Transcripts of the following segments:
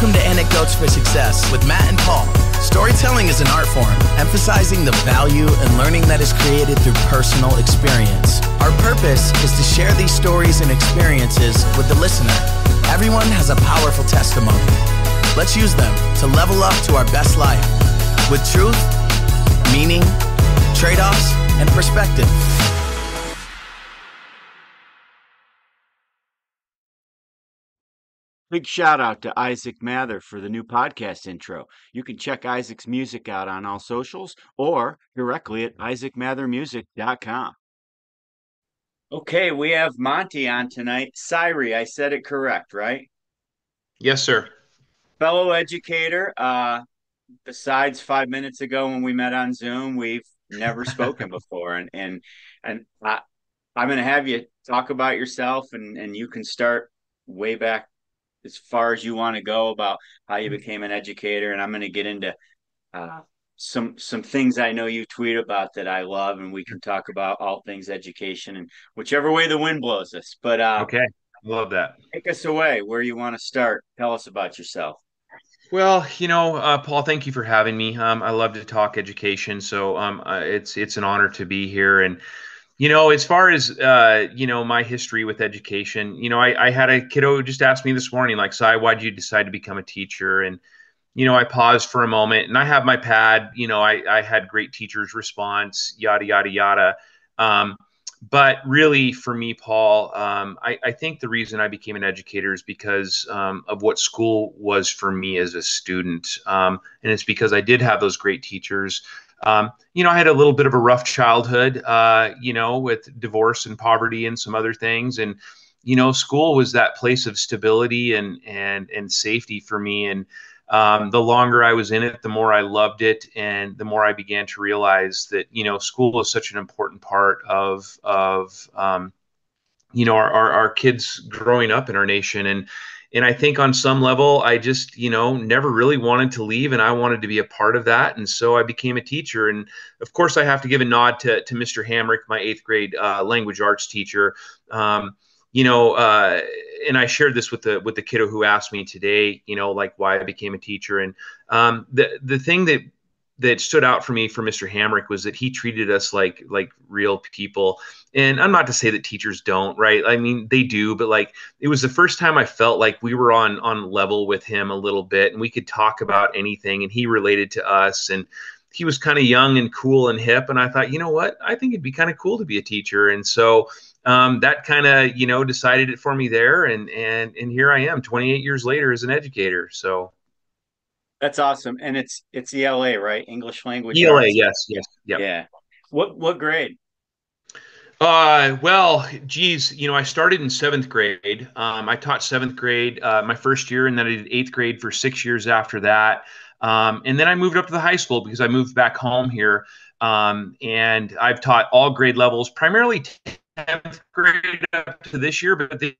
Welcome to Anecdotes for Success with Matt and Paul. Storytelling is an art form, emphasizing the value and learning that is created through personal experience. Our purpose is to share these stories and experiences with the listener. Everyone has a powerful testimony. Let's use them to level up to our best life with truth, meaning, trade offs, and perspective. Big shout out to Isaac Mather for the new podcast intro. You can check Isaac's music out on all socials or directly at isaacmathermusic.com. Okay, we have Monte on tonight. Syrie, I said it correct, right? Yes, sir. Fellow educator. Uh, besides five minutes ago when we met on Zoom, we've never spoken before, and and and I, I'm going to have you talk about yourself, and and you can start way back as far as you want to go about how you became an educator, and I'm going to get into uh, some some things I know you tweet about that I love, and we can talk about all things education and whichever way the wind blows us. But uh, okay, love that. Take us away. Where you want to start? Tell us about yourself. Well, you know, uh, Paul, thank you for having me. Um, I love to talk education, so um, uh, it's it's an honor to be here. And you know, as far as uh, you know, my history with education, you know, I, I had a kiddo just ask me this morning, like, "Sai, why did you decide to become a teacher?" And you know, I paused for a moment, and I have my pad. You know, I I had great teachers' response, yada yada yada. Um, but really, for me, Paul, um, I, I, think the reason I became an educator is because um, of what school was for me as a student, um, and it's because I did have those great teachers um, you know, I had a little bit of a rough childhood, uh, you know, with divorce and poverty and some other things. And, you know, school was that place of stability and and and safety for me. And um, the longer I was in it, the more I loved it, and the more I began to realize that you know, school is such an important part of of um, you know our, our, our kids growing up in our nation and and I think on some level, I just, you know, never really wanted to leave and I wanted to be a part of that. And so I became a teacher. And of course, I have to give a nod to, to Mr. Hamrick, my eighth grade uh, language arts teacher. Um, you know, uh, and I shared this with the with the kiddo who asked me today, you know, like why I became a teacher. And um, the the thing that that stood out for me for Mr. Hamrick was that he treated us like like real people. And I'm not to say that teachers don't, right? I mean, they do, but like it was the first time I felt like we were on on level with him a little bit and we could talk about anything and he related to us and he was kind of young and cool and hip and I thought, you know what? I think it'd be kind of cool to be a teacher. And so um, that kind of, you know, decided it for me there and and and here I am 28 years later as an educator. So that's awesome, and it's it's ELA, right? English language. ELA, arts. yes, yes, yep. yeah. What what grade? Uh, well, geez, you know, I started in seventh grade. Um, I taught seventh grade uh, my first year, and then I did eighth grade for six years after that. Um, and then I moved up to the high school because I moved back home here. Um, and I've taught all grade levels, primarily 10th grade up to this year, but this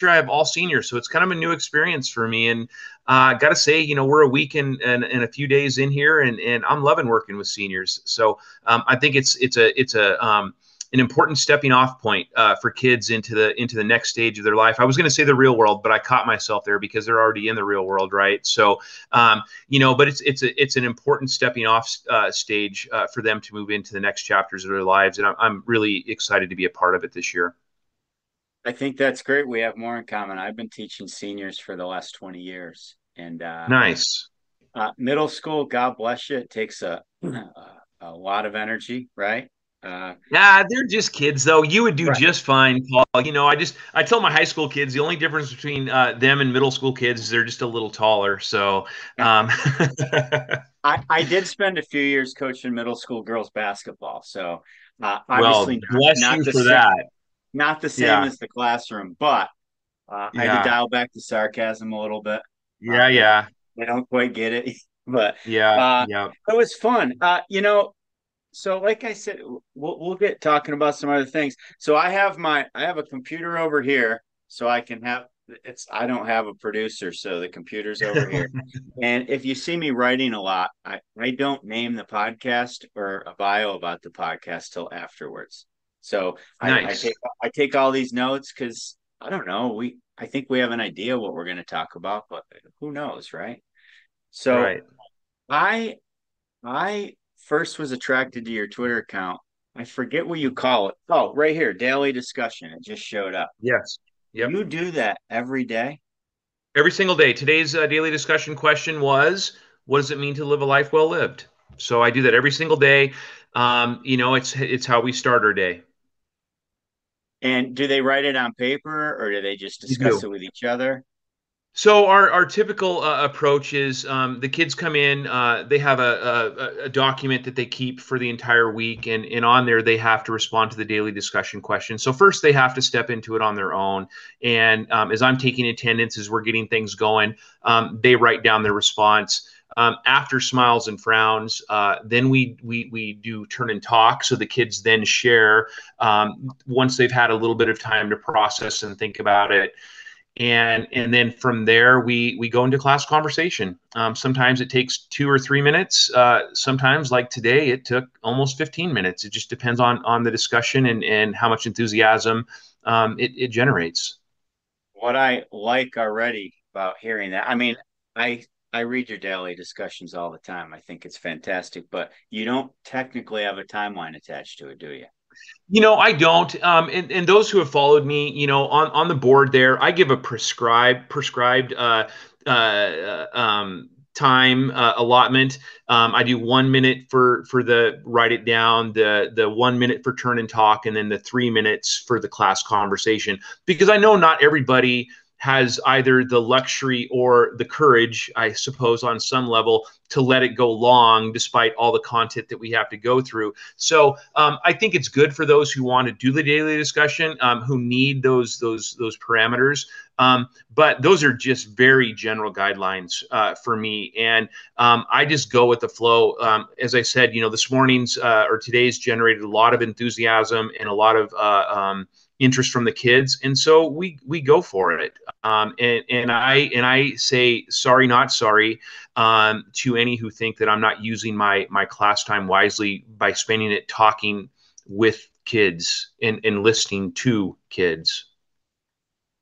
year I have all seniors. So it's kind of a new experience for me. And I uh, got to say, you know, we're a week and, and, and, a few days in here and, and I'm loving working with seniors. So um, I think it's, it's a, it's a, um, an important stepping off point uh, for kids into the into the next stage of their life. I was going to say the real world, but I caught myself there because they're already in the real world, right? So, um, you know, but it's it's a, it's an important stepping off uh, stage uh, for them to move into the next chapters of their lives, and I'm, I'm really excited to be a part of it this year. I think that's great. We have more in common. I've been teaching seniors for the last 20 years, and uh, nice. Uh, middle school, God bless you. It takes a a lot of energy, right? Uh, yeah, they're just kids, though. You would do right. just fine, Paul. You know, I just I tell my high school kids the only difference between uh, them and middle school kids is they're just a little taller. So, um, I I did spend a few years coaching middle school girls basketball. So, uh, obviously, well, bless not, you not for same, that. Not the same yeah. as the classroom, but uh, yeah. I had to dial back the sarcasm a little bit. Yeah, yeah. I don't quite get it, but yeah, uh, yeah. It was fun. Uh, you know, so like I said, we'll we'll get talking about some other things. So I have my I have a computer over here, so I can have it's I don't have a producer, so the computer's over here. and if you see me writing a lot, I, I don't name the podcast or a bio about the podcast till afterwards. So nice. I, I take I take all these notes because I don't know, we I think we have an idea what we're going to talk about, but who knows, right? So right. I I first was attracted to your Twitter account. I forget what you call it. Oh, right here, daily discussion. It just showed up. Yes. Yep. You do that every day? Every single day. Today's uh, daily discussion question was what does it mean to live a life well lived? So I do that every single day. Um, you know, it's it's how we start our day. And do they write it on paper or do they just discuss it with each other? So our, our typical uh, approach is um, the kids come in, uh, they have a, a, a, document that they keep for the entire week, and, and on there they have to respond to the daily discussion question. So first they have to step into it on their own, and um, as I'm taking attendance, as we're getting things going, um, they write down their response. Um, after smiles and frowns, uh, then we we we do turn and talk. So the kids then share um, once they've had a little bit of time to process and think about it and and then from there we we go into class conversation. Um, sometimes it takes two or three minutes. Uh, sometimes like today it took almost 15 minutes. It just depends on on the discussion and and how much enthusiasm um, it, it generates. What i like already about hearing that i mean i i read your daily discussions all the time. I think it's fantastic but you don't technically have a timeline attached to it do you you know, I don't. Um, and, and those who have followed me, you know, on, on the board there, I give a prescribed prescribed uh, uh, um, time uh, allotment. Um, I do one minute for for the write it down, the the one minute for turn and talk, and then the three minutes for the class conversation. Because I know not everybody has either the luxury or the courage, I suppose, on some level, to let it go long despite all the content that we have to go through. So um, I think it's good for those who want to do the daily discussion, um, who need those those those parameters. Um, but those are just very general guidelines uh, for me, and um, I just go with the flow. Um, as I said, you know, this morning's uh, or today's generated a lot of enthusiasm and a lot of uh, um, interest from the kids and so we we go for it um, and and i and i say sorry not sorry um, to any who think that i'm not using my my class time wisely by spending it talking with kids and, and listening to kids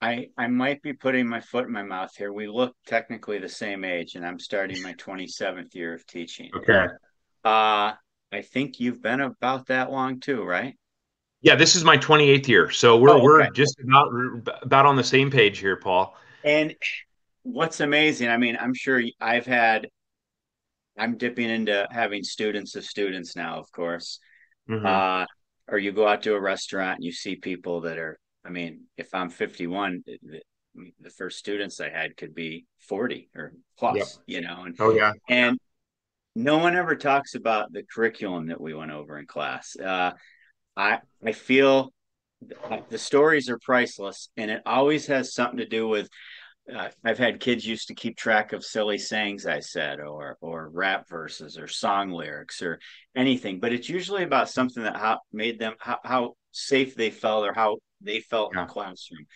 I, I might be putting my foot in my mouth here. We look technically the same age, and I'm starting my 27th year of teaching. Okay. Uh, I think you've been about that long too, right? Yeah, this is my 28th year, so we're oh, okay. we're just about about on the same page here, Paul. And what's amazing, I mean, I'm sure I've had, I'm dipping into having students of students now, of course. Mm-hmm. Uh, or you go out to a restaurant and you see people that are, I mean, if I'm 51, the, the first students I had could be 40 or plus, yep. you know. And, oh yeah, and no one ever talks about the curriculum that we went over in class. Uh, I I feel the stories are priceless, and it always has something to do with. Uh, I've had kids used to keep track of silly sayings I said, or or rap verses, or song lyrics, or anything. But it's usually about something that how, made them how, how safe they felt, or how they felt yeah. in the classroom.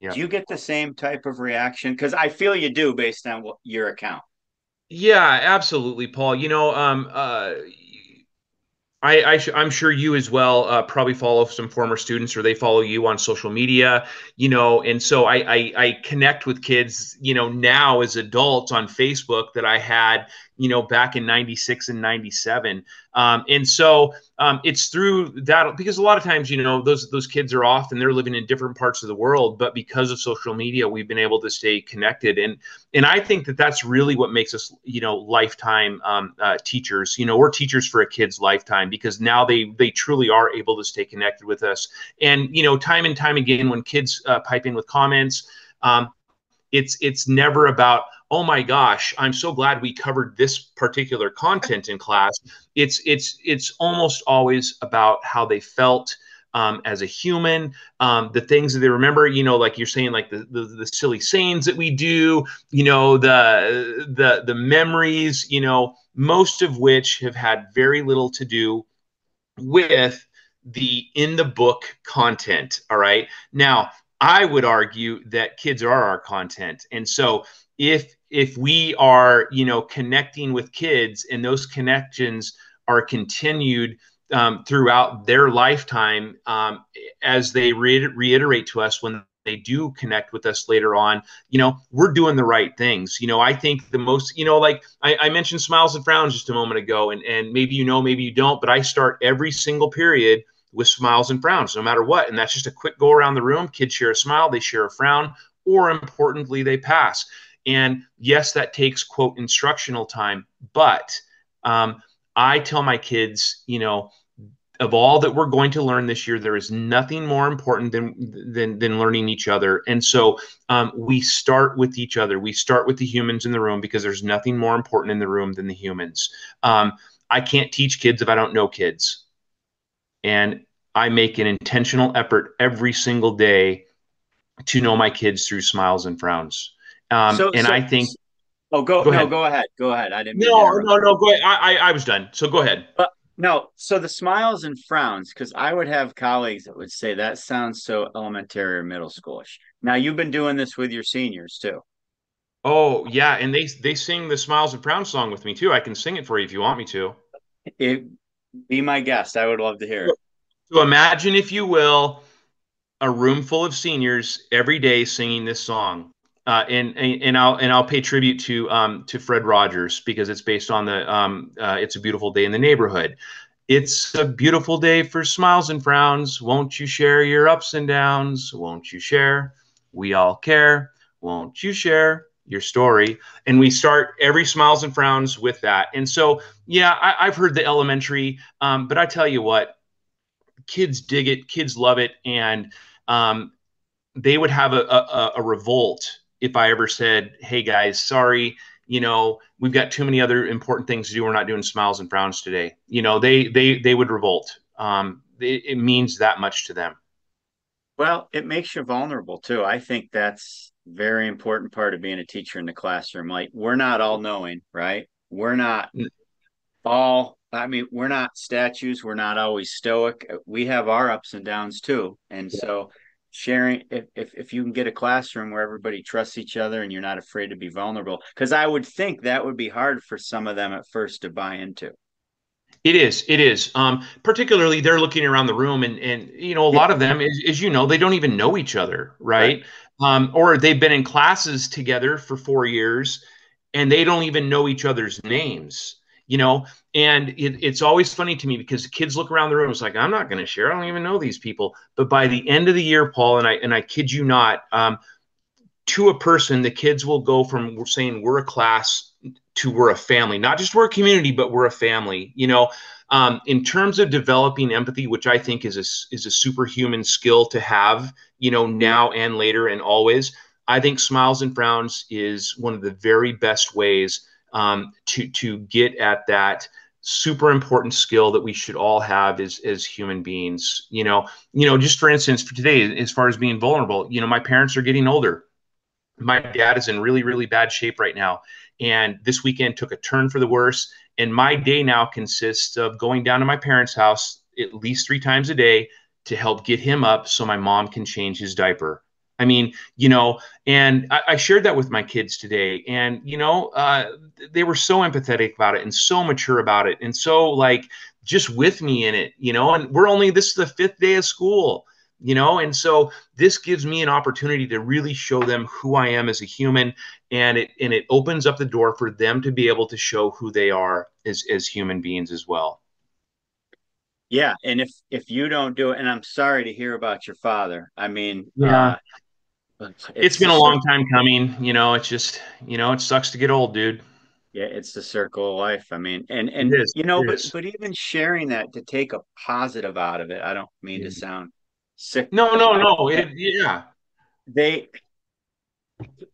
Yeah. Do you get the same type of reaction? Because I feel you do, based on what, your account. Yeah, absolutely, Paul. You know, um, uh, I, I am sure you as well uh, probably follow some former students or they follow you on social media, you know, and so I, I, I connect with kids, you know, now as adults on Facebook that I had, you know, back in 96 and 97. Um, and so um, it's through that because a lot of times, you know, those those kids are off and they're living in different parts of the world, but because of social media, we've been able to stay connected. And and I think that that's really what makes us, you know, lifetime um, uh, teachers. You know, we're teachers for a kid's lifetime because now they they truly are able to stay connected with us. And you know, time and time again, when kids uh, pipe in with comments, um, it's it's never about oh my gosh i'm so glad we covered this particular content in class. It's it's it's almost always about how they felt um, as a human um, the things that they remember you know like you're saying like the, the, the silly sayings that we do you know the the the memories you know most of which have had very little to do with the in the book content all right? Now i would argue that kids are our content. And so if if we are you know connecting with kids and those connections are continued um, throughout their lifetime um, as they re- reiterate to us when they do connect with us later on, you know, we're doing the right things. You know, I think the most, you know, like I, I mentioned smiles and frowns just a moment ago, and, and maybe you know, maybe you don't, but I start every single period with smiles and frowns, no matter what. And that's just a quick go around the room. Kids share a smile, they share a frown, or importantly, they pass. And yes, that takes quote instructional time, but um, I tell my kids, you know, of all that we're going to learn this year, there is nothing more important than than, than learning each other. And so um, we start with each other. We start with the humans in the room because there's nothing more important in the room than the humans. Um, I can't teach kids if I don't know kids, and I make an intentional effort every single day to know my kids through smiles and frowns. Um, so, and so, I think. Oh, go, go no, ahead. go ahead. Go ahead. I didn't. No, no, no. Go ahead. I, I, I was done. So go ahead. But no, so the smiles and frowns, because I would have colleagues that would say that sounds so elementary or middle schoolish. Now you've been doing this with your seniors too. Oh yeah, and they they sing the smiles and frowns song with me too. I can sing it for you if you want me to. It, be my guest. I would love to hear it. So imagine, if you will, a room full of seniors every day singing this song. Uh, and, and I'll and I'll pay tribute to um, to Fred Rogers because it's based on the um, uh, "It's a Beautiful Day in the Neighborhood." It's a beautiful day for smiles and frowns. Won't you share your ups and downs? Won't you share? We all care. Won't you share your story? And we start every smiles and frowns with that. And so, yeah, I, have heard the elementary, um, but I tell you what, kids dig it, kids love it, and um, they would have a, a, a revolt if I ever said, "Hey guys, sorry, you know, we've got too many other important things to do. We're not doing smiles and frowns today." You know, they they they would revolt. Um, it, it means that much to them. Well, it makes you vulnerable too. I think that's very important part of being a teacher in the classroom. Like we're not all knowing, right? We're not all I mean, we're not statues. We're not always stoic. We have our ups and downs too. And so sharing if, if if you can get a classroom where everybody trusts each other and you're not afraid to be vulnerable. Because i would think that would be hard for some of them at first to buy into. It is it is. Um, particularly they're looking around the room and and you know a lot of them as, as you know they don't even know each other right, right. Um, or they've been in classes together for four years and they don't even know each other's names you know? And it, it's always funny to me because the kids look around the room it's like i'm not going to share i don't even know these people. But by the end of the year paul and i and i kid you not um, to a person the kids will go from saying we're a class to we're a family. Not just we're a community but we're a family you know? Um, in terms of developing empathy which i think is a is a superhuman skill to have you know now and later and always i think smiles and frowns is one of the very best ways um, to to get at that super important skill that we should all have as as human beings. You know you know just for instance for today as far as being vulnerable you know my parents are getting older. My dad is in really really bad shape right now. And this weekend took a turn for the worse. And my day now consists of going down to my parents house at least three times a day to help get him up so my mom can change his diaper I mean, you know, and I, I, shared that with my kids today, and you know, uh, they were so empathetic about it and so mature about it, and so like just with me in it, you know. And we're only this is the fifth day of school, you know, and so this gives me an opportunity to really show them who I am as a human, and it and it opens up the door for them to be able to show who they are as as human beings as well. Yeah, and if if you don't do it, and I'm sorry to hear about your father. I mean, yeah. Uh, it's, it's been a long time coming. You know, it's just you know, it sucks to get old, dude. Yeah, it's the circle of life. I mean, and and you know, but but even sharing that to take a positive out of it. I don't mean to sound sick. No, no, no. It, yeah, they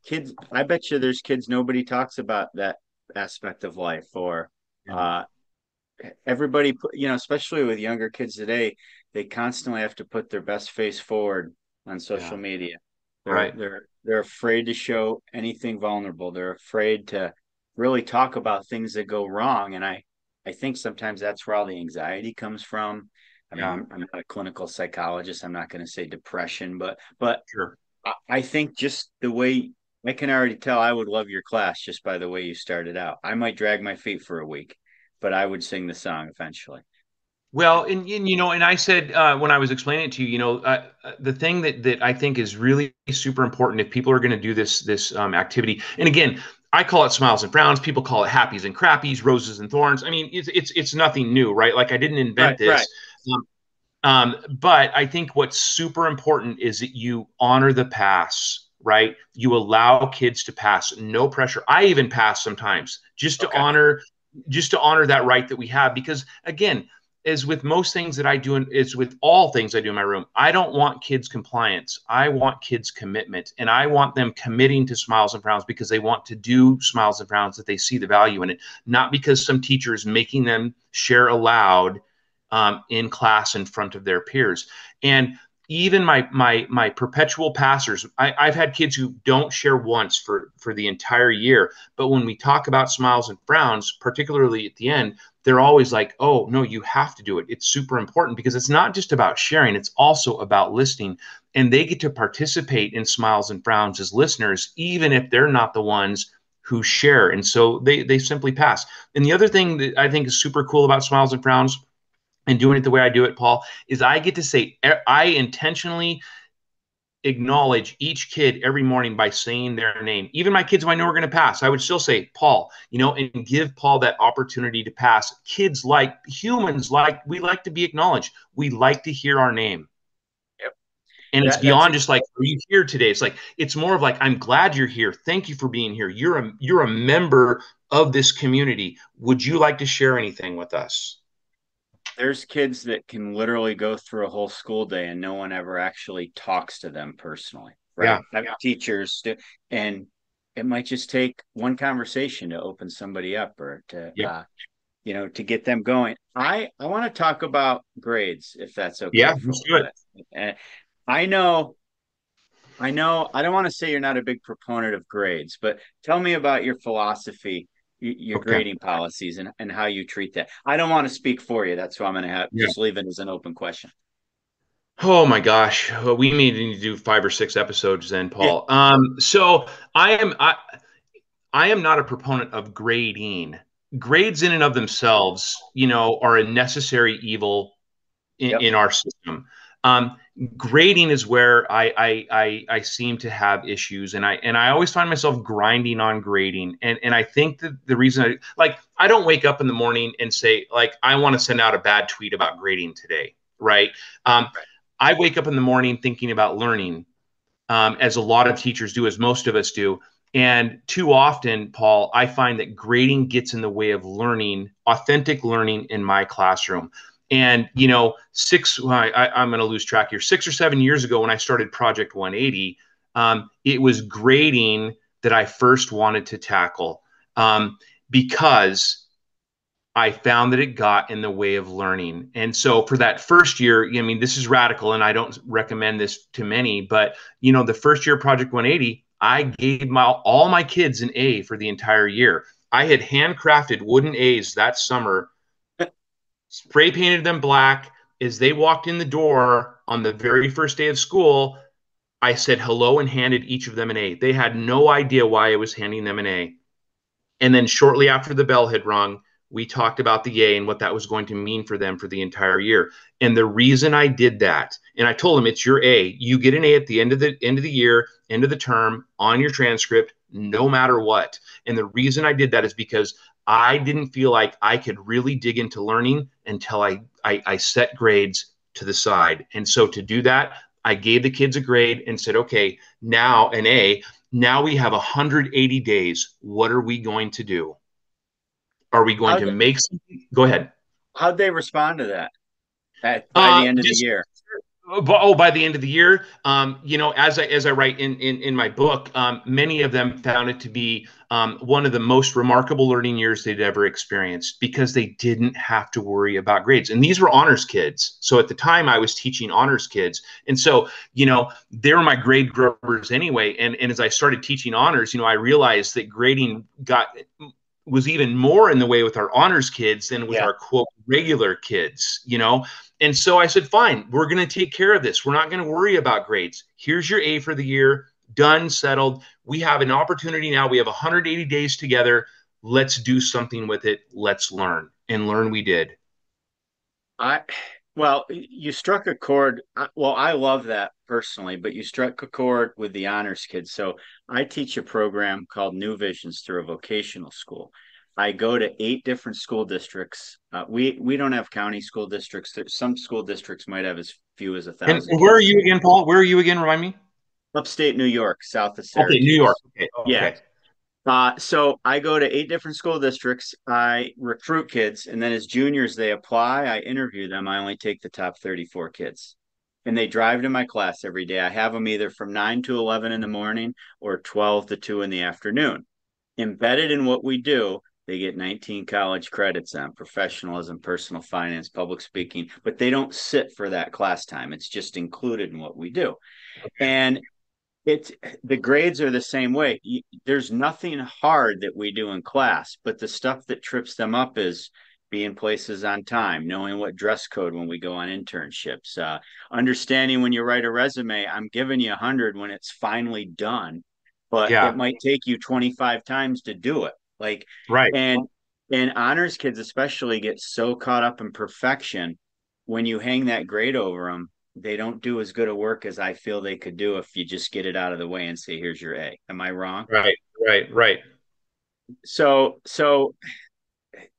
kids. I bet you there's kids nobody talks about that aspect of life or. uh everybody you know especially with younger kids today they constantly have to put their best face forward on social yeah. media they're, right. They're they're afraid to show anything vulnerable. They're afraid to really talk about things that go wrong. And I I think sometimes that's where all the anxiety comes from. I mean, yeah. I'm, I'm, not a clinical psychologist. I'm not going to say depression, but but sure. I, I think just the way I can already tell I would love your class just by the way you started out. I might drag my feet for a week, but I would sing the song eventually. Well, and, and, you know, and I said uh, when I was explaining it to you, you know, uh, uh the thing that that I think is really super important if people are going to do this this um, activity, and again, I call it smiles and frowns. People call it happies and crappies, roses and thorns. I mean, it's it's, it's nothing new, right? Like I didn't invent right, this. Right. Um, um, but I think what's super important is that you honor the pass, right? You allow kids to pass, no pressure. I even pass sometimes just to okay. honor, just to honor that right that we have. Because again, is with most things that I do, and is with all things I do in my room. I don't want kids' compliance. I want kids' commitment, and I want them committing to Smiles and Frowns because they want to do Smiles and Frowns that they see the value in it, not because some teacher is making them share aloud um, in class in front of their peers. And even my my my perpetual passers I, i've had kids who don't share once for for the entire year. But when we talk about smiles and frowns particularly at the end they're always like oh no you have to do it. It's super important because it's not just about sharing it's also about listening. And they get to participate in smiles and frowns as listeners even if they're not the ones who share. And so they they simply pass. And the other thing that i think is super cool about smiles and frowns and doing it the way I do it, Paul, is I get to say, I intentionally acknowledge each kid every morning by saying their name. Even my kids who I know are going to pass, I would still say Paul, you know, and give Paul that opportunity to pass. Kids like humans like we like to be acknowledged. We like to hear our name. Yep. And it's beyond just like, are you here today? It's like it's more of like, I'm glad you're here. Thank you for being here. You're a you're a member of this community. Would you like to share anything with us? There's kids that can literally go through a whole school day and no one ever actually talks to them personally right yeah. yeah. teachers and it might just take one conversation to open somebody up or to yeah. uh, you know to get them going i i want to talk about grades if that's okay yeah do it and i know i know i don't want to say you're not a big proponent of grades but tell me about your philosophy your okay. grading policies and, and how you treat that. I don't want to speak for you. That's why I'm going to have yeah. just leave it as an open question. Oh my gosh, well, we need to do five or six episodes then, Paul. Yeah. Um, so I am I I am not a proponent of grading. Grades in and of themselves, you know, are a necessary evil in, yep. in our system. Um, grading is where I, I, I I seem to have issues, and I and I always find myself grinding on grading, and and I think that the reason I like I don't wake up in the morning and say like I want to send out a bad tweet about grading today, right? Um. I wake up in the morning thinking about learning, um, as a lot of teachers do, as most of us do. And too often, Paul, I find that grading gets in the way of learning, authentic learning in my classroom. And you know, six I, am going to lose track here. Six or seven years ago, when I started Project 180, um, it was grading that I first wanted to tackle um, because I found that it got in the way of learning. And so for that first year, I mean, this is radical, and I don't recommend this to many, but you know, the first year of Project 180, I gave my all my kids an A for the entire year. I had handcrafted wooden A's that summer spray painted them black. As they walked in the door on the very first day of school, I said hello and handed each of them an A. They had no idea why I was handing them an A. And then shortly after the bell had rung, we talked about the A and what that was going to mean for them for the entire year. And the reason I did that, and I told them it's your A. You get an A at the end of the end of the year, end of the term, on your transcript, no matter what. And the reason I did that is because I didn't feel like I could really dig into learning until I, I, I set grades to the side. And so to do that, I gave the kids a grade and said, okay, now an A, now we have 180 days. What are we going to do? Are we going how'd to make? Go ahead. How'd they respond to that at, by uh, the end of the year? Oh by the end of the year um, you know as i as i write in in, in my book um, many of them found it to be um, one of the most remarkable learning years they'd ever experienced because they didn't have to worry about grades. And these were honors kids. So at the time i was teaching honors kids. And so you know they were my grade grubbers anyway. And and as i started teaching honors you know i realized that grading got was even more in the way with our honors kids than with yeah. our quote regular kids you know and so I said, fine, we're going to take care of this. We're not going to worry about grades. Here's your A for the year, done, settled. We have an opportunity now. We have 180 days together. Let's do something with it. Let's learn. And learn we did. I well, you struck a chord. Well, I love that personally, but you struck a chord with the honors kids. So I teach a program called New Visions through a vocational school. I go to eight different school districts. Uh, we we don't have county school districts. There's, some school districts might have as few as a thousand. And where are you again, Paul? Where are you again? Remind me. Upstate New York, south of Syracuse. Okay, New York. Okay. Oh, yeah. Okay. Uh, so I go to eight different school districts. I recruit kids, and then as juniors, they apply. I interview them. I only take the top 34 kids, and they drive to my class every day. I have them either from 9 to 11 in the morning or 12 to 2 in the afternoon. Embedded in what we do, they get 19 college credits on professionalism, personal finance, public speaking, but they don't sit for that class time. It's just included in what we do. And it's the grades are the same way. There's nothing hard that we do in class, but the stuff that trips them up is being places on time, knowing what dress code when we go on internships, uh, understanding when you write a resume, I'm giving you a hundred when it's finally done, but yeah. it might take you 25 times to do it. Like, right. And, and honors kids especially get so caught up in perfection when you hang that grade over them they don't do as good a work as I feel they could do if you just get it out of the way and say, here's your A. Am I wrong? Right, right, right. So, so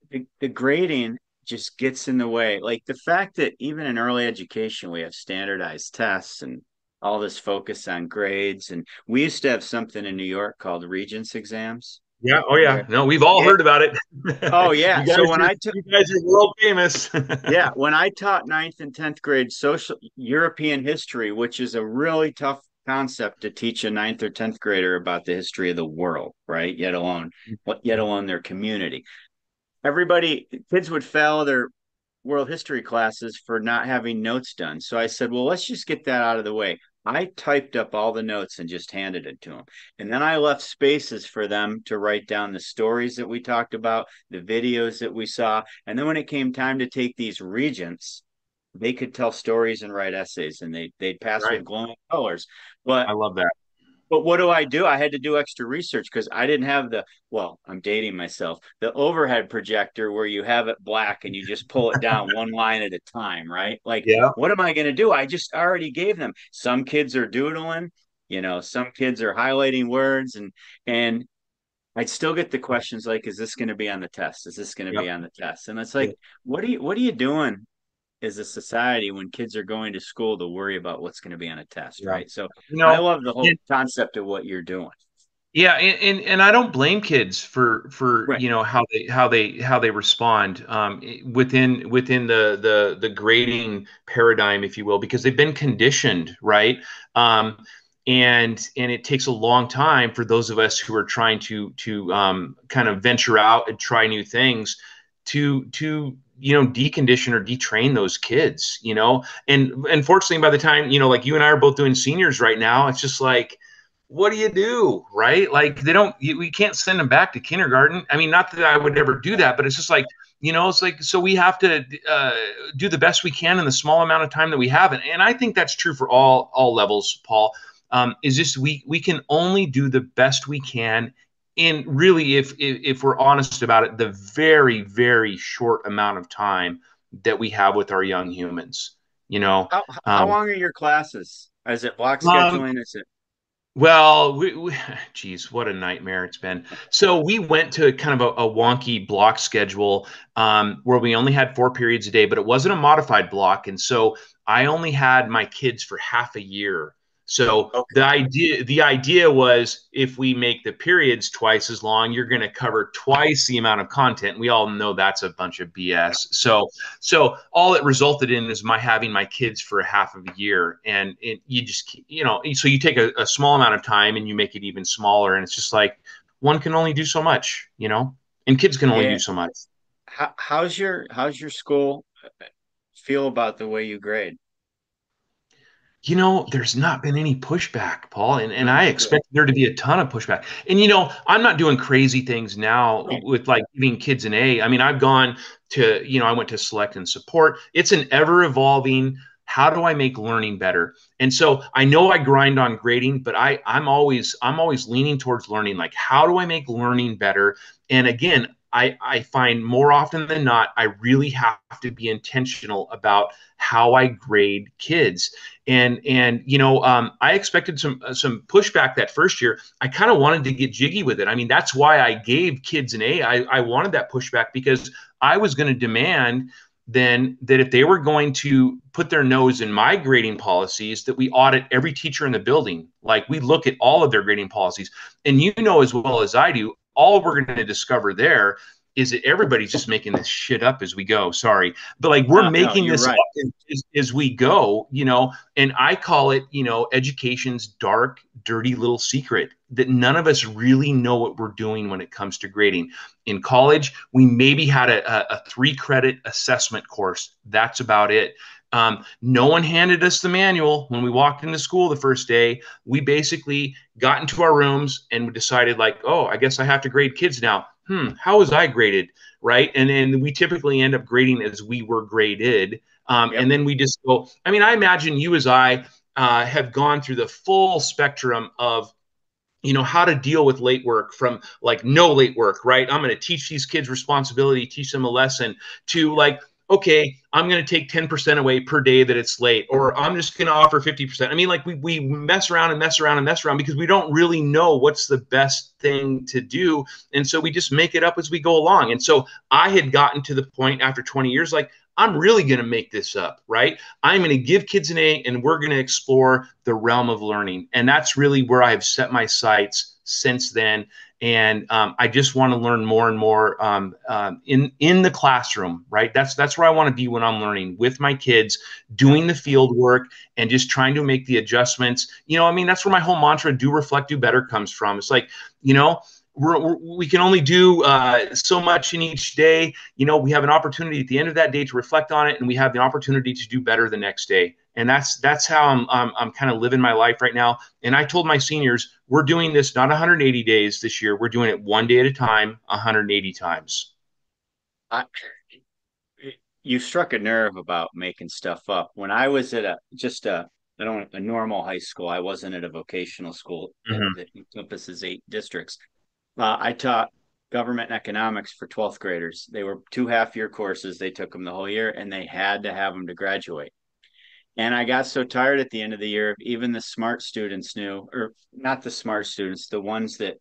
the, the grading just gets in the way. Like the fact that even in early education, we have standardized tests and all this focus on grades. And we used to have something in New York called Regents exams. Yeah. Oh, yeah. No, we've all yeah. heard about it. Oh, yeah. so when are, I took, you guys are world famous. yeah, when I taught ninth and tenth grade social European history, which is a really tough concept to teach a ninth or tenth grader about the history of the world, right? Yet alone, mm-hmm. yet alone their community. Everybody, kids would fail their world history classes for not having notes done. So I said, well, let's just get that out of the way. I typed up all the notes and just handed it to them. And then I left spaces for them to write down the stories that we talked about, the videos that we saw. And then when it came time to take these regents, they could tell stories and write essays and they they'd pass right. with glowing colors. But I love that. But what do I do? I had to do extra research because I didn't have the, well, I'm dating myself, the overhead projector where you have it black and you just pull it down one line at a time, right? Like, yeah. what am I going to do? I just already gave them. Some kids are doodling, you know, some kids are highlighting words and, and, I'd still get the questions like, "Is this going to be on the test? Is this going to yep. be on the test?" And it's like, "What are you What are you doing as a society when kids are going to school to worry about what's going to be on a test, yeah. right? So you know, I love the whole it, concept of what you're doing. Yeah, and, and, and I don't blame kids for for right. you know how they how they how they respond um, within within the the the grading paradigm, if you will, because they've been conditioned, right? Um, and and it takes a long time for those of us who are trying to to um, kind of venture out and try new things to to you know decondition or detrain those kids you know? And unfortunately by the time you know like you and i are both doing seniors right now it's just like what do you do right? Like they don't we can't send them back to kindergarten. I mean not that i would ever do that but it's just like you know it's like so we have to uh, do the best we can in the small amount of time that we have. And, and i think that's true for all all levels paul. Um, is just we we can only do the best we can in really if, if, if we're honest about it the very very short amount of time that we have with our young humans you know how, how um, long are your classes is it block scheduling um, is it well, we, we, geez, what a nightmare it's been. So we went to kind of a, a wonky block schedule um, where we only had four periods a day, but it wasn't a modified block, and so I only had my kids for half a year. So okay. the idea the idea was if we make the periods twice as long, you're going to cover twice the amount of content. We all know that's a bunch of BS. So so all it resulted in is my having my kids for a half of a year, and it, you just you know so you take a, a small amount of time and you make it even smaller, and it's just like one can only do so much, you know, and kids can only yeah. do so much. How, how's your how's your school feel about the way you grade? You know, there's not been any pushback, Paul, and, and I mm-hmm. expect there to be a ton of pushback. And you know, I'm not doing crazy things now with like giving kids an A. I mean, I've gone to, you know, I went to select and support. It's an ever evolving. How do I make learning better? And so I know I grind on grading, but I I'm always I'm always leaning towards learning. Like, how do I make learning better? And again, I, I find more often than not, I really have to be intentional about how I grade kids. And and you know, um, I expected some uh, some pushback that first year. I kind of wanted to get jiggy with it. I mean, that's why I gave kids an A. I, I wanted that pushback because I was going to demand then that if they were going to put their nose in my grading policies that we audit every teacher in the building like we look at all of their grading policies and you know as well as i do all we're going to discover there is that everybody's just making this shit up as we go. Sorry, but like we're no, making no, this right. up as, as, we go, you know. And I call it, you know, education's dark, dirty little secret that none of us really know what we're doing when it comes to grading. In college, we maybe had a, a, a three credit assessment course. That's about it. Um, no one handed us the manual when we walked into school the first day. We basically got into our rooms and we decided, like, oh, I guess I have to grade kids now. Hmm, how was I graded? Right. And then we typically end up grading as we were graded. Um, yep. And then we just go, I mean, I imagine you as I uh, have gone through the full spectrum of you know how to deal with late work from like no late work right i'm going to teach these kids responsibility teach them a lesson to like okay, I'm going to take 10% away per day that it's late, or I'm just going to offer 50%. I mean, like we, we mess around and mess around and mess around because we don't really know what's the best thing to do. And so we just make it up as we go along. And so I had gotten to the point after 20 years, like, I'm really going to make this up, right? I'm going to give kids an A and we're going to explore the realm of learning. And that's really where I have set my sights since then and um, I just want to learn more and more um, um, in in the classroom. Right, that's that's where I want to be when I'm learning with my kids, doing the field work, and just trying to make the adjustments. You know, I mean, that's where my whole mantra "do reflect, do better" comes from. It's like, you know, we're, we're, we can only do uh, so much in each day. You know, we have an opportunity at the end of that day to reflect on it, and we have the opportunity to do better the next day and that's that's how I'm I'm, I'm kind of living my life right now. And I told my seniors, we're doing this not 180 days this year. We're doing it one day at a time, 180 times. I, you struck a nerve about making stuff up. When I was at a just a I don't a normal high school, I wasn't at a vocational school mm-hmm. that encompasses eight districts. Uh, I taught government and economics for 12th graders. They were two half year courses. They took them the whole year and they had to have them to graduate. And I got so tired at the end of the year, even the smart students knew, or not the smart students, the ones that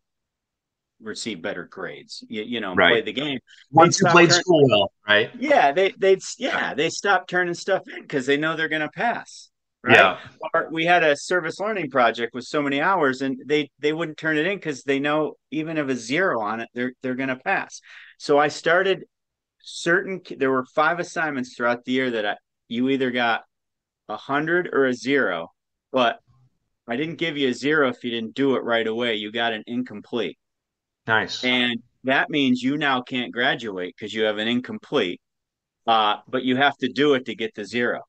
receive better grades, you, you know, right. play the game. Once you played turning, school well, right? Yeah, they they'd yeah, they stop turning stuff in because they know they're gonna pass. Right? Yeah. Or we had a service learning project with so many hours and they they wouldn't turn it in because they know even if a zero on it, they're they're gonna pass. So I started certain there were five assignments throughout the year that I you either got a hundred or a zero, but I didn't give you a zero if you didn't do it right away. You got an incomplete. Nice. And that means you now can't graduate because you have an incomplete. Uh, but you have to do it to get the zero.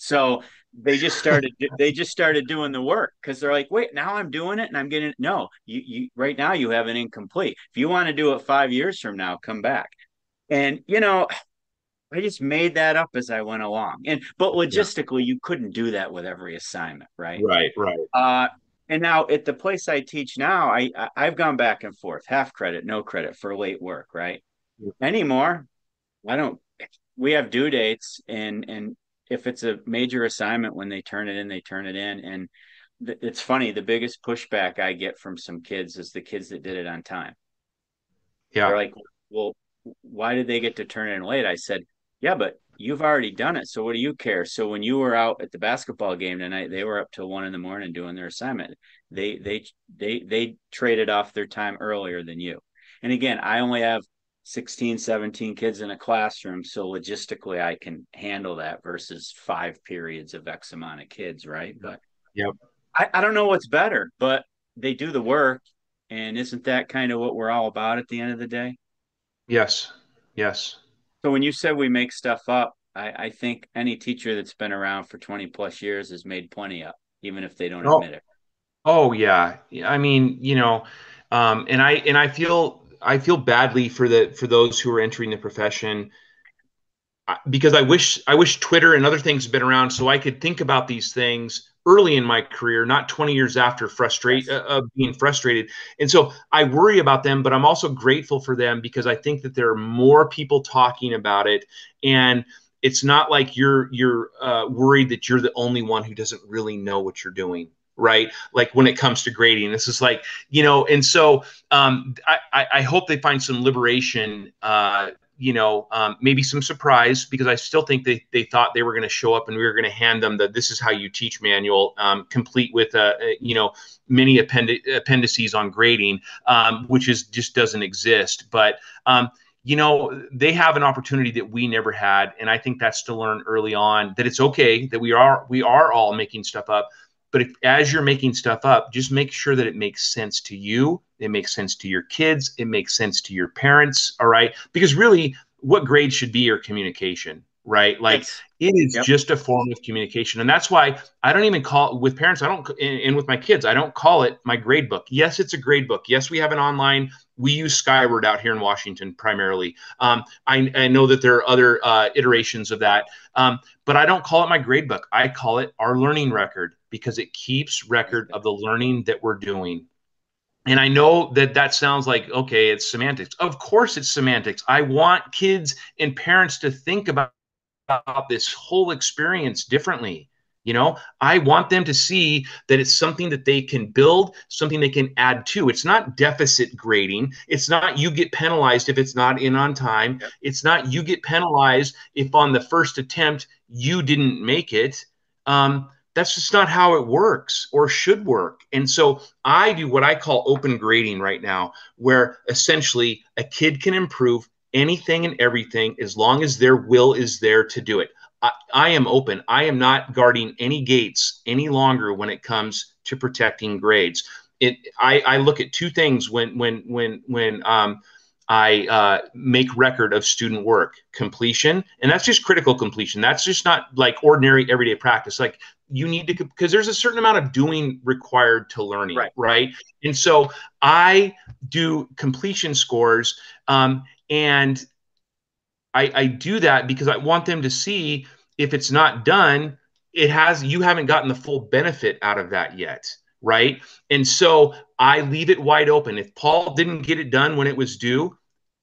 So they just started they just started doing the work because they're like, wait, now I'm doing it and I'm getting no, you you right now you have an incomplete. If you want to do it five years from now, come back. And you know, I just made that up as I went along. And but logistically, yeah. you couldn't do that with every assignment, right? Right, right. Uh, and now at the place I teach now, I I've gone back and forth, half credit, no credit for late work, right? Yeah. Anymore, I don't. We have due dates, and and if it's a major assignment, when they turn it in, they turn it in, and th- it's funny. The biggest pushback I get from some kids is the kids that did it on time. Yeah, they're like, well, why did they get to turn it in late? I said, yeah, but you've already done it. So what do you care? So when you were out at the basketball game tonight, they were up till one in the morning doing their assignment. They they they they traded off their time earlier than you. And again, I only have 16, 17 kids in a classroom. So logistically I can handle that versus five periods of X amount of kids, right? But yep. I, I don't know what's better, but they do the work. And isn't that kind of what we're all about at the end of the day? Yes. Yes. So when you said we make stuff up, I, I think any teacher that's been around for 20 plus years has made plenty up, even if they don't oh. admit it. Oh yeah. I mean, you know, um, and I and I feel I feel badly for the for those who are entering the profession because I wish I wish Twitter and other things had been around so I could think about these things early in my career, not 20 years after frustrate uh, of being frustrated. And so I worry about them, but I'm also grateful for them because I think that there are more people talking about it, and it's not like you're you're uh, worried that you're the only one who doesn't really know what you're doing right like when it comes to grading this is like you know and so um, I, I hope they find some liberation uh, you know, um, maybe some surprise because I still think they, they thought they were going to show up and we were going to hand them the this is how you teach manual, um, complete with a, a, you know many appendi- appendices on grading, um, which is just doesn't exist. But um, you know they have an opportunity that we never had, and I think that's to learn early on that it's okay that we are we are all making stuff up. But if, as you're making stuff up, just make sure that it makes sense to you it makes sense to your kids. It makes sense to your parents. All right. Because really, what grade should be your communication, right? Like yes. it is yep. just a form of communication. And that's why I don't even call with parents, I don't, and, with my kids, I don't call it my grade book. Yes, it's a grade book. Yes, we have an online, we use Skyward out here in Washington primarily. Um, I, I, know that there are other uh, iterations of that, um, but I don't call it my grade book. I call it our learning record because it keeps record of the learning that we're doing and I know that that sounds like, okay, it's semantics. Of course, it's semantics. I want kids and parents to think about, about this whole experience differently. You know, I want them to see that it's something that they can build, something they can add to. It's not deficit grading. It's not you get penalized if it's not in on time. Yep. It's not you get penalized if on the first attempt you didn't make it. Um, that's just not how it works or should work. And so I do what I call open grading right now, where essentially a kid can improve anything and everything as long as their will is there to do it. I, I am open. I am not guarding any gates any longer when it comes to protecting grades. It, I, I look at two things when when when when um, I uh, make record of student work completion, and that's just critical completion. That's just not like ordinary everyday practice. Like you need to because there's a certain amount of doing required to learning right, right? and so i do completion scores um, and I, I do that because i want them to see if it's not done it has you haven't gotten the full benefit out of that yet right? And so i leave it wide open. If paul didn't get it done when it was due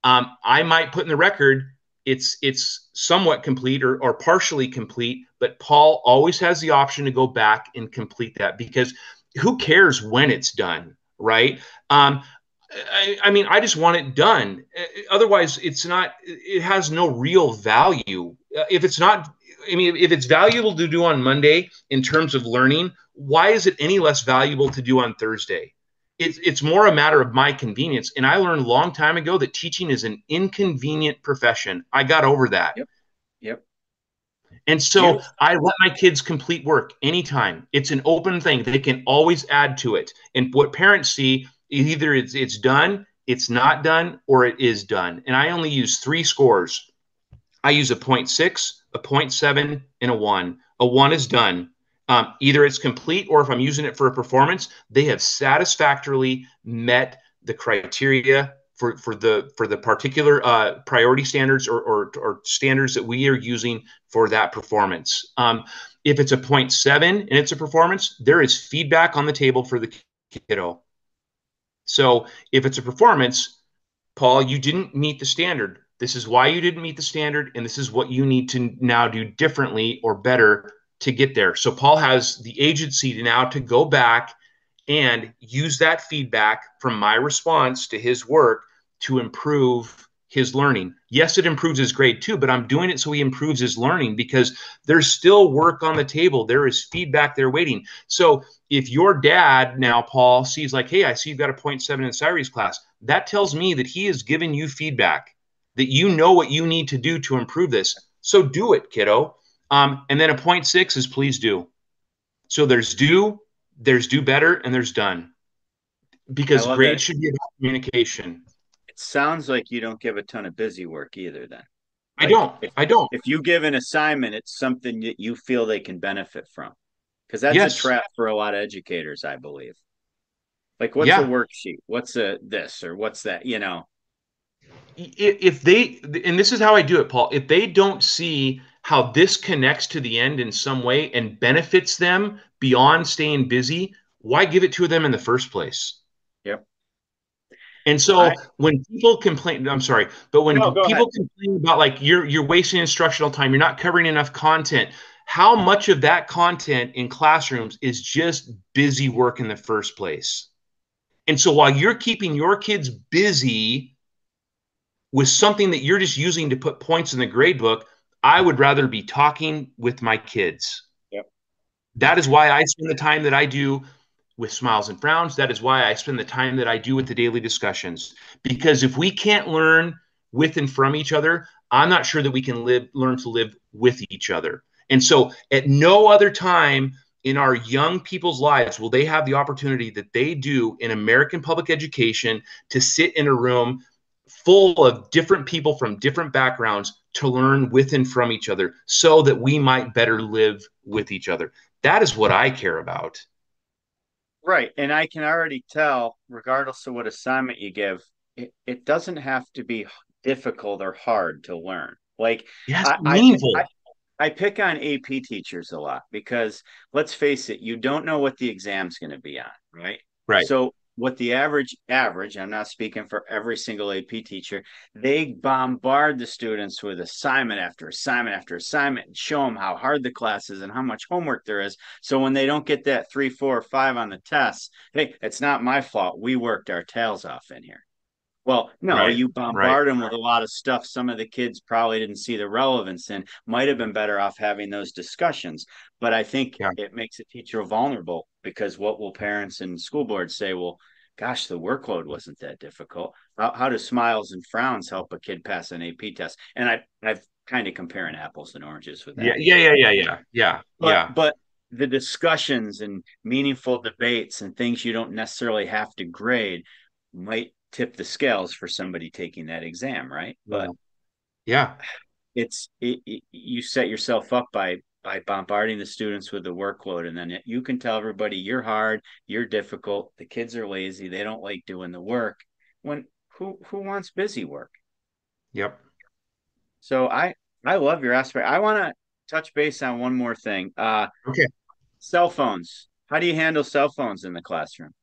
um, i might put in the record it's it's somewhat complete or, or partially complete but paul always has the option to go back and complete that because who cares when it's done right? Um, I, I, mean i just want it done otherwise it's not it has no real value uh, if it's not i mean if it's valuable to do on monday in terms of learning why is it any less valuable to do on thursday it's it's more a matter of my convenience. And I learned a long time ago that teaching is an inconvenient profession. I got over that. Yep. Yep. And so yep. I let my kids complete work anytime. It's an open thing. They can always add to it. And what parents see either it's it's done, it's not done, or it is done. And I only use three scores. I use a 0.6, a 0.7, and a 1. A 1 is done. Um, either it's complete or if I'm using it for a performance, they have satisfactorily met the criteria for, for the for the particular uh, priority standards or, or, or, standards that we are using for that performance. Um, if it's a 0.7 and it's a performance, there is feedback on the table for the kiddo. So if it's a performance, Paul, you didn't meet the standard. This is why you didn't meet the standard, and this is what you need to now do differently or better to get there. So Paul has the agency to now to go back and use that feedback from my response to his work to improve his learning. Yes, it improves his grade too, but I'm doing it so he improves his learning because there's still work on the table. There is feedback there waiting. So if your dad now, Paul, sees like, hey, I see you've got a 0.7 in Syrie's class, that tells me that he is giving you feedback, that you know what you need to do to improve this. So do it, kiddo. Um, and then a point six is please do. So there's do, there's do better, and there's done. Because grade should be about communication. It sounds like you don't give a ton of busy work either, then. Like I don't. If, I don't. If you give an assignment, it's something that you feel they can benefit from. Because that's yes. a trap for a lot of educators, I believe. Like, what's yeah. a worksheet? What's a this or what's that? You know, if they and this is how I do it, Paul. If they don't see how this connects to the end in some way and benefits them beyond staying busy, why give it to them in the first place? And so I, when people complain, I'm sorry, but when no, people ahead. complain about like you're you're wasting instructional time, you're not covering enough content, how much of that content in classrooms is just busy work in the first place? And so while you're keeping your kids busy with something that you're just using to put points in the grade book, I would rather be talking with my kids. Yep. That is why I spend the time that I do with smiles and frowns. That is why I spend the time that I do with the daily discussions. Because if we can't learn with and from each other, I'm not sure that we can live learn to live with each other. And so at no other time in our young people's lives will they have the opportunity that they do in American public education to sit in a room full of different people from different backgrounds to learn with and from each other so that we might better live with each other. That is what I care about. Right. And I can already tell, regardless of what assignment you give, it, it doesn't have to be difficult or hard to learn. Like, yes, I, meaningful. I, I, I pick on AP teachers a lot because let's face it, you don't know what the exam's going to be on, right? Right. So what the average average i'm not speaking for every single ap teacher they bombard the students with assignment after assignment after assignment and show them how hard the class is and how much homework there is. So when they don't get that three four or five on the test hey it's not my fault. We worked our tails off in here well, no, right, you bombard right. them with a lot of stuff. Some of the kids probably didn't see the relevance and might have been better off having those discussions. But I think yeah. it makes a teacher vulnerable because what will parents and school boards say? Well, gosh, the workload wasn't that difficult. How, how do smiles and frowns help a kid pass an AP test? And I, I've kind of comparing apples and oranges with that. Yeah, yeah, yeah, yeah, yeah, yeah. But, yeah. but the discussions and meaningful debates and things you don't necessarily have to grade might tip the scales for somebody taking that exam, right? But yeah, it's it, it, you set yourself up by by bombarding the students with the workload, and then you can tell everybody you're hard, you're difficult, the kids are lazy, they don't like doing the work. When who who wants busy work? Yep. So I I love your aspect. I want to touch base on one more thing. Uh, okay. Cell phones. How do you handle cell phones in the classroom?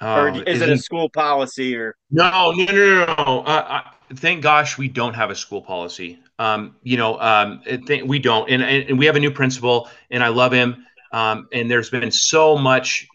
Or um, is it a school policy or? No no no no, no. Uh, I, thank gosh we don't have a school policy. Um, you know um, th- we don't. And, and we have a new principal and i love him. Um, and there's been so much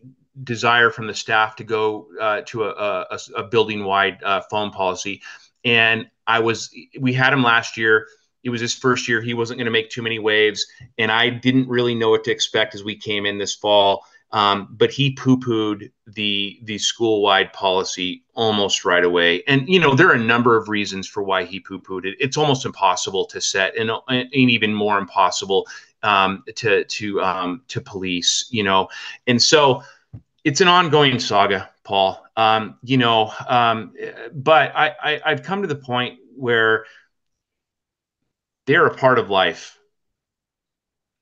desire from the staff to go uh, to a, a, a building wide uh, phone policy. And i was we had him last year. It was his first year. He wasn't going to make too many waves. And i didn't really know what to expect as we came in this fall um, but he poo-pooed the the school-wide policy almost right away. And you know there are a number of reasons for why he poo-pooed it. It's almost impossible to set, and, and even more impossible um, to to um, to police. You know, and so it's an ongoing saga, Paul. Um, you know, um, but I, I I've come to the point where they're a part of life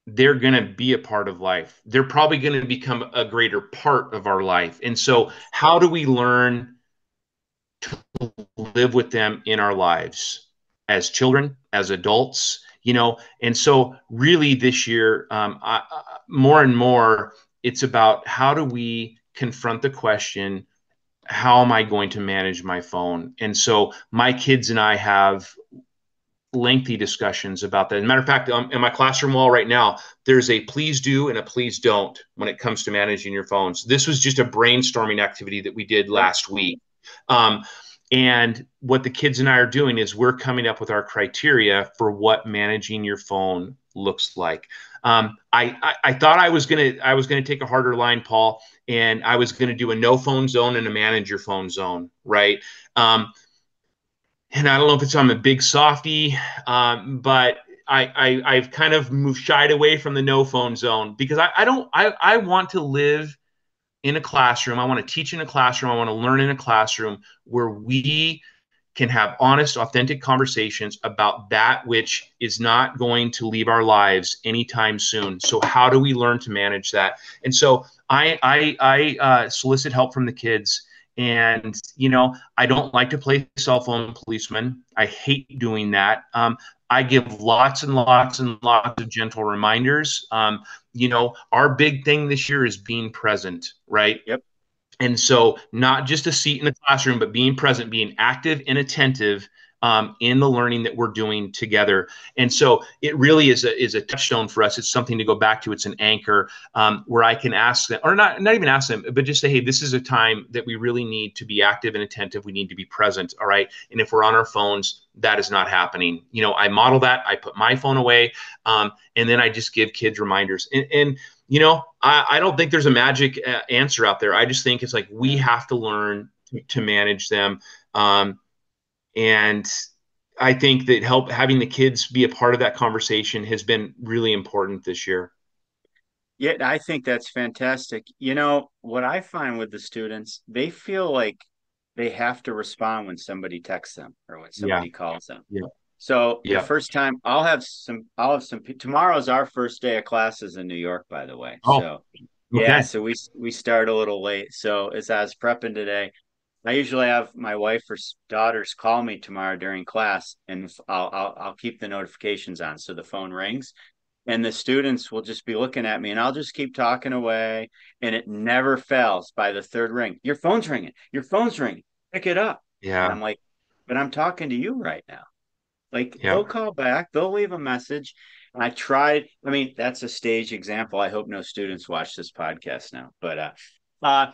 they're going to be a part of life. They're probably going to become a greater part of our life. And so, how do we learn to live with them in our lives as children, as adults? You know, and so really this year, um, I, more and more, it's about how do we confront the question how am I going to manage my phone? And so my kids and I have lengthy discussions about that. As a matter of fact, um, in my classroom wall right now, there's a please do and a please don't when it comes to managing your phones. This was just a brainstorming activity that we did last week. Um, and what the kids and I are doing is we're coming up with our criteria for what managing your phone looks like. Um, I, I, I thought I was gonna I was gonna take a harder line, Paul, and I was gonna do a no phone zone and a manage your phone zone, right? Um, and I don't know if it's I'm a big softy, um, but I, I have kind of moved shied away from the no phone zone because I, I don't I, I want to live in a classroom. I want to teach in a classroom. I want to learn in a classroom where we can have honest, authentic conversations about that which is not going to leave our lives anytime soon. So how do we learn to manage that? And so I I, I uh, solicit help from the kids and, you know, I don't like to play cell phone policeman. I hate doing that. Um, I give lots and lots and lots of gentle reminders. Um, you know, our big thing this year is being present, right? Yep. And so, not just a seat in the classroom, but being present, being active and attentive um, in the learning that we're doing together. And so it really is a, is a touchstone for us. It's something to go back to. It's an anchor um, where I can ask them, or not, not even ask them, but just say, hey, this is a time that we really need to be active and attentive. We need to be present. All right. And if we're on our phones, that is not happening. You know, I model that. I put my phone away, um, and then I just give kids reminders. And, and you know, I, I, don't think there's a magic uh, answer out there. I just think it's like we have to learn to, to manage them. Um, and I think that help having the kids be a part of that conversation has been really important this year. Yeah, I think that's fantastic. You know, what I find with the students, they feel like they have to respond when somebody texts them or when somebody yeah. calls them. Yeah. So yeah. the first time I'll have some, I'll have some. Tomorrow's our first day of classes in New York, by the way. Oh, so okay. yeah, so we we start a little late. So as I was prepping today, I usually have my wife or daughters call me tomorrow during class, and I'll, I'll I'll keep the notifications on so the phone rings, and the students will just be looking at me, and I'll just keep talking away, and it never fails. By the third ring, your phone's ringing, your phone's ringing, pick it up. Yeah, and I'm like, but I'm talking to you right now. Like yeah. they'll call back, they'll leave a message. I tried. I mean, that's a stage example. I hope no students watch this podcast now, but uh, uh,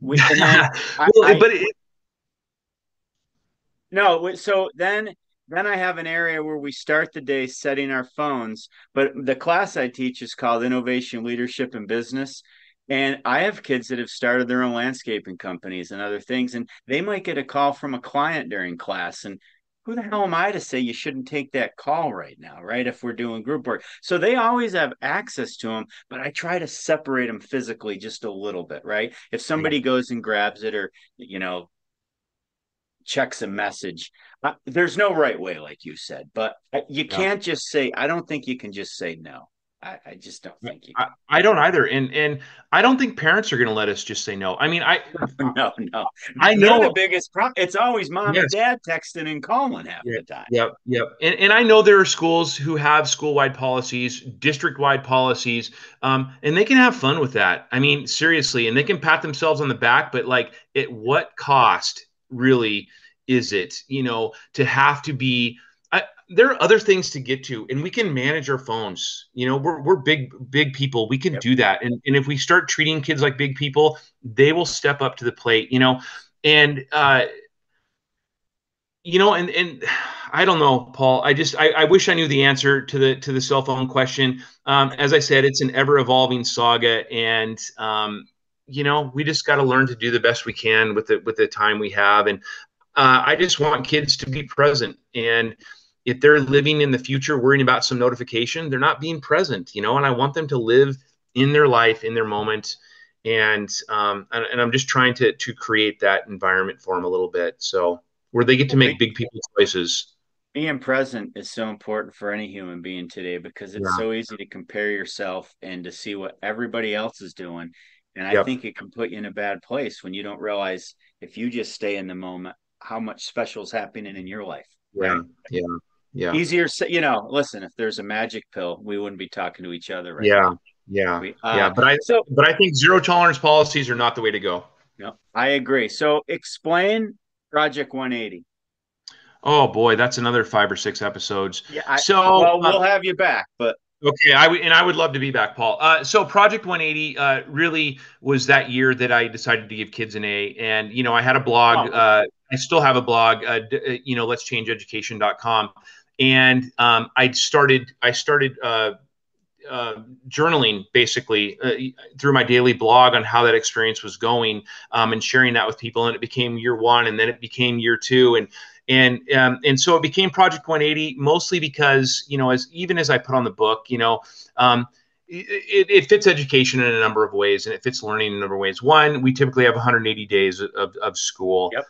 we, well, I, but it, no, so then then I have an area where we start the day setting our phones. But the class I teach is called Innovation, Leadership, and Business. And I have kids that have started their own landscaping companies and other things, and they might get a call from a client during class. And who the hell am I to say you shouldn't take that call right now, right? If we're doing group work. So they always have access to them, but I try to separate them physically just a little bit, right? If somebody goes and grabs it or, you know, checks a message, uh, there's no right way, like you said, but you can't just say, I don't think you can just say no. I, I just don't think you. I, I, don't either, and and I don't think parents are going to let us just say no. I mean, I no no. I know the biggest problem. It's always mom yes. and dad texting and calling half yeah, the time. Yep, yep. And and I know there are schools who have school wide policies, district wide policies, um, and they can have fun with that. I mean, seriously, and they can pat themselves on the back, but like, at what cost, really, is it? You know, to have to be there are other things to get to and we can manage our phones. You know we're, we're big big people. We can yep. do that. And, and if we start treating kids like big people they will step up to the plate you know? And uh you know and and i don't know paul. I just I, I wish i knew the answer to the to the cell phone question. Um as i said it's an ever evolving saga and um you know we just got to learn to do the best we can with the with the time we have. And uh, i just want kids to be present. And if they're living in the future worrying about some notification, they're not being present, you know, and I want them to live in their life, in their moment. And, um, and, and I'm just trying to, to create that environment for them a little bit. So where they get to make big people choices. Being present is so important for any human being today because it's yeah. so easy to compare yourself and to see what everybody else is doing. And I yep. think it can put you in a bad place when you don't realize if you just stay in the moment, how much special is happening in your life. Yeah. Right? Yeah yeah easier you know listen if there's a magic pill we wouldn't be talking to each other right yeah now. yeah we, uh, yeah but i so but i think zero tolerance policies are not the way to go no i agree so explain project 180 oh boy that's another five or six episodes yeah I, so well we'll uh, have you back but Okay, I w- and I would love to be back, Paul. Uh, so Project 180 uh, really was that year that I decided to give kids an A, and you know I had a blog. Oh. Uh, I still have a blog. Uh, d- uh, you know, let's change education.com and um, I started I started uh, uh, journaling basically uh, through my daily blog on how that experience was going um, and sharing that with people. And it became year one, and then it became year two, and and um, and so it became Project 180 mostly because you know as even as I put on the book, you know. Um, it, it, fits education in a number of ways and it fits learning in a number of ways. One, we typically have 180 days of, of school. Yep.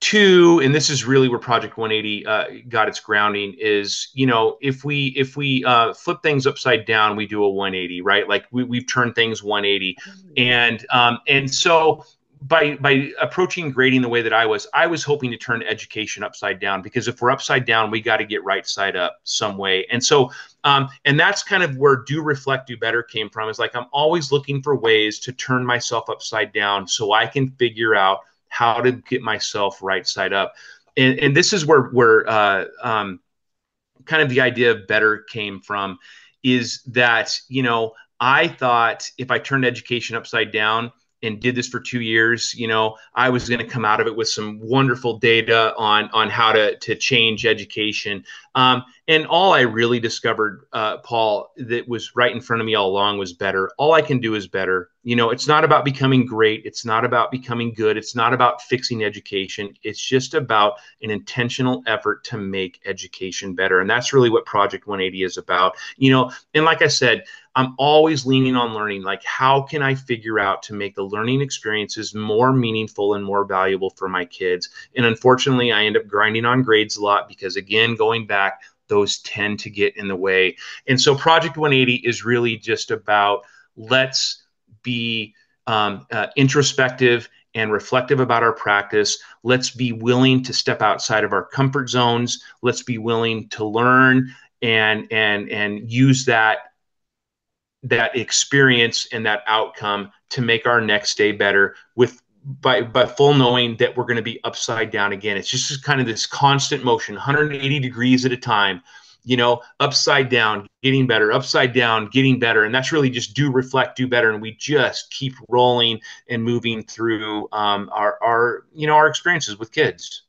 Two and this is really where project 180 uh, got its grounding is you know if we if we uh, flip things upside down we do a 180 right like we, we've turned things 180 and um, and so by by approaching grading the way that I was, I was hoping to turn education upside down because if we're upside down, we got to get right side up some way. And so, um, and that's kind of where do reflect, do better came from. Is like I'm always looking for ways to turn myself upside down so I can figure out how to get myself right side up. And and this is where where uh, um, kind of the idea of better came from, is that you know I thought if I turned education upside down and did this for two years, you know, I was going to come out of it with some wonderful data on on how to to change education. Um, and all I really discovered, uh, Paul, that was right in front of me all along was better. All I can do is better. You know, it's not about becoming great. It's not about becoming good. It's not about fixing education. It's just about an intentional effort to make education better. And that's really what Project 180 is about. You know, and like I said, I'm always leaning on learning. Like, how can I figure out to make the learning experiences more meaningful and more valuable for my kids? And unfortunately, I end up grinding on grades a lot because, again, going back, those tend to get in the way. And so, Project 180 is really just about let's be um, uh, introspective and reflective about our practice. Let's be willing to step outside of our comfort zones. Let's be willing to learn and and and use that that experience and that outcome to make our next day better with by by full knowing that we're going to be upside down again. It's just kind of this constant motion 180 degrees at a time you know upside down getting better upside down getting better. And that's really just do reflect do better. And we just keep rolling and moving through um, our our you know our experiences with kids.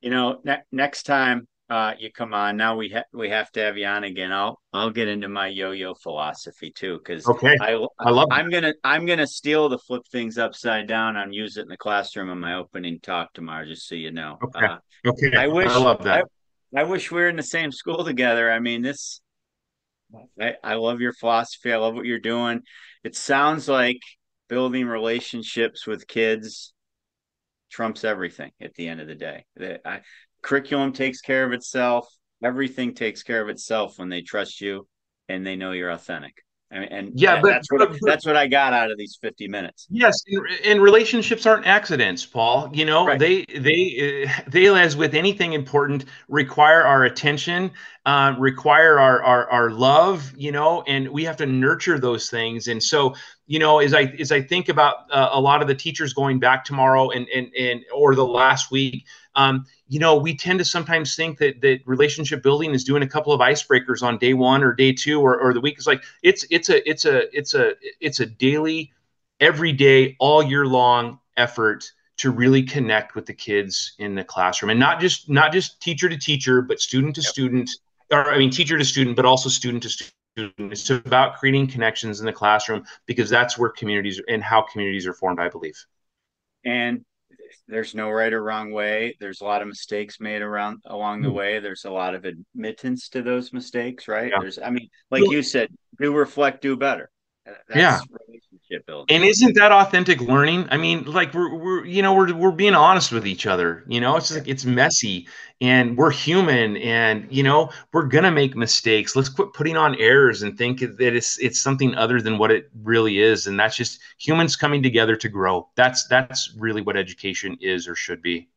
You know ne- next time uh, you come on. Now we ha- we have to have you on again. I'll I'll get into my yo-yo philosophy too because okay, I, I love. I'm gonna I'm gonna steal the flip things upside down and use it in the classroom in my opening talk tomorrow. Just so you know. Okay. Uh, okay. I wish I love that. I, I wish we were in the same school together. I mean, this. I, I love your philosophy. I love what you're doing. It sounds like building relationships with kids trumps everything at the end of the day. I, curriculum takes care of itself. Everything takes care of itself when they trust you and they know you're authentic. I mean, and yeah, but that's what but, that's what I got out of these 50 minutes. Yes, and, and relationships aren't accidents, Paul. You know, right. they they uh, they as with anything important require our attention, uh, require our, our our love. You know, and we have to nurture those things. And so, you know, as I as I think about uh, a lot of the teachers going back tomorrow and and and or the last week, um, you know, we tend to sometimes think that that relationship building is doing a couple of icebreakers on day one or day two or, or the week. It's like it's it's a it's a it's a it's a daily, every day, all year long effort to really connect with the kids in the classroom and not just not just teacher to teacher, but student to yep. student, or I mean teacher to student, but also student to student. It's about creating connections in the classroom because that's where communities and how communities are formed, I believe. And there's no right or wrong way. There's a lot of mistakes made around along the hmm. way. There's a lot of admittance to those mistakes, right? Yeah. There's, I mean, like you said, do reflect, do better. That's yeah. relationship building. And isn't that authentic learning? I mean, like we're, we're you know we're we're being honest with each other. You know, it's like it's messy, and we're human, and you know we're gonna make mistakes. Let's quit putting on airs and think that it's it's something other than what it really is, and that's just humans coming together to grow. That's that's really what education is or should be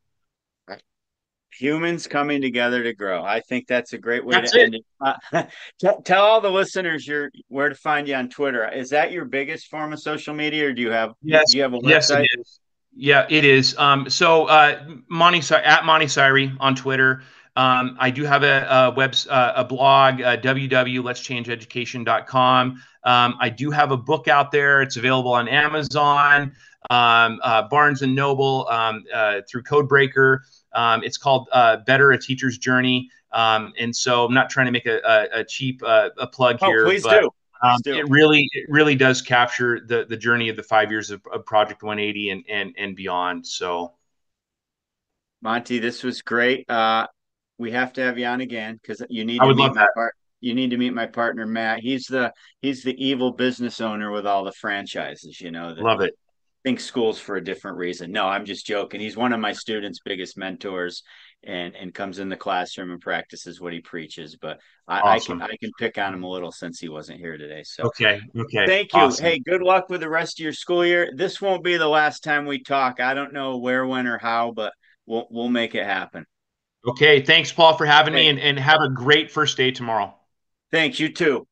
humans coming together to grow. I think that's a great way that's to it. end it. Uh, t- tell all the listeners your where to find you on Twitter. Is that your biggest form of social media, or do you have? Yes, do you have a yes, website? It is. Yeah, it is. Um, so uh, Monte at Monte Syrie on Twitter. Um, I do have a, a web uh, a blog uh, www.letschangeeducation.com. Um, I do have a book out there. It's available on Amazon, um, uh, Barnes and Noble, um, uh, through Codebreaker. Um, it's called uh, Better: A Teacher's Journey. Um, and so I'm not trying to make a, a, a cheap uh, a plug oh, here. Please but, do. Um, it really it really does capture the the journey of the five years of, of, Project 180 and and and beyond. So, Monte, this was great. Uh, we have to have you on again because you need. I would love that. Part- you need to meet my partner Matt. He's the he's the evil business owner with all the franchises. You know, love it think schools for a different reason. No, I'm just joking. He's one of my students' biggest mentors, and and comes in the classroom and practices what he preaches. But I, awesome. I can I can pick on him a little since he wasn't here today. So okay, okay. Thank you. Awesome. Hey, good luck with the rest of your school year. This won't be the last time we talk. I don't know where, when, or how, but we'll we'll make it happen. Okay. Thanks, Paul, for having me, and, and have a great first day tomorrow. Thanks. You too.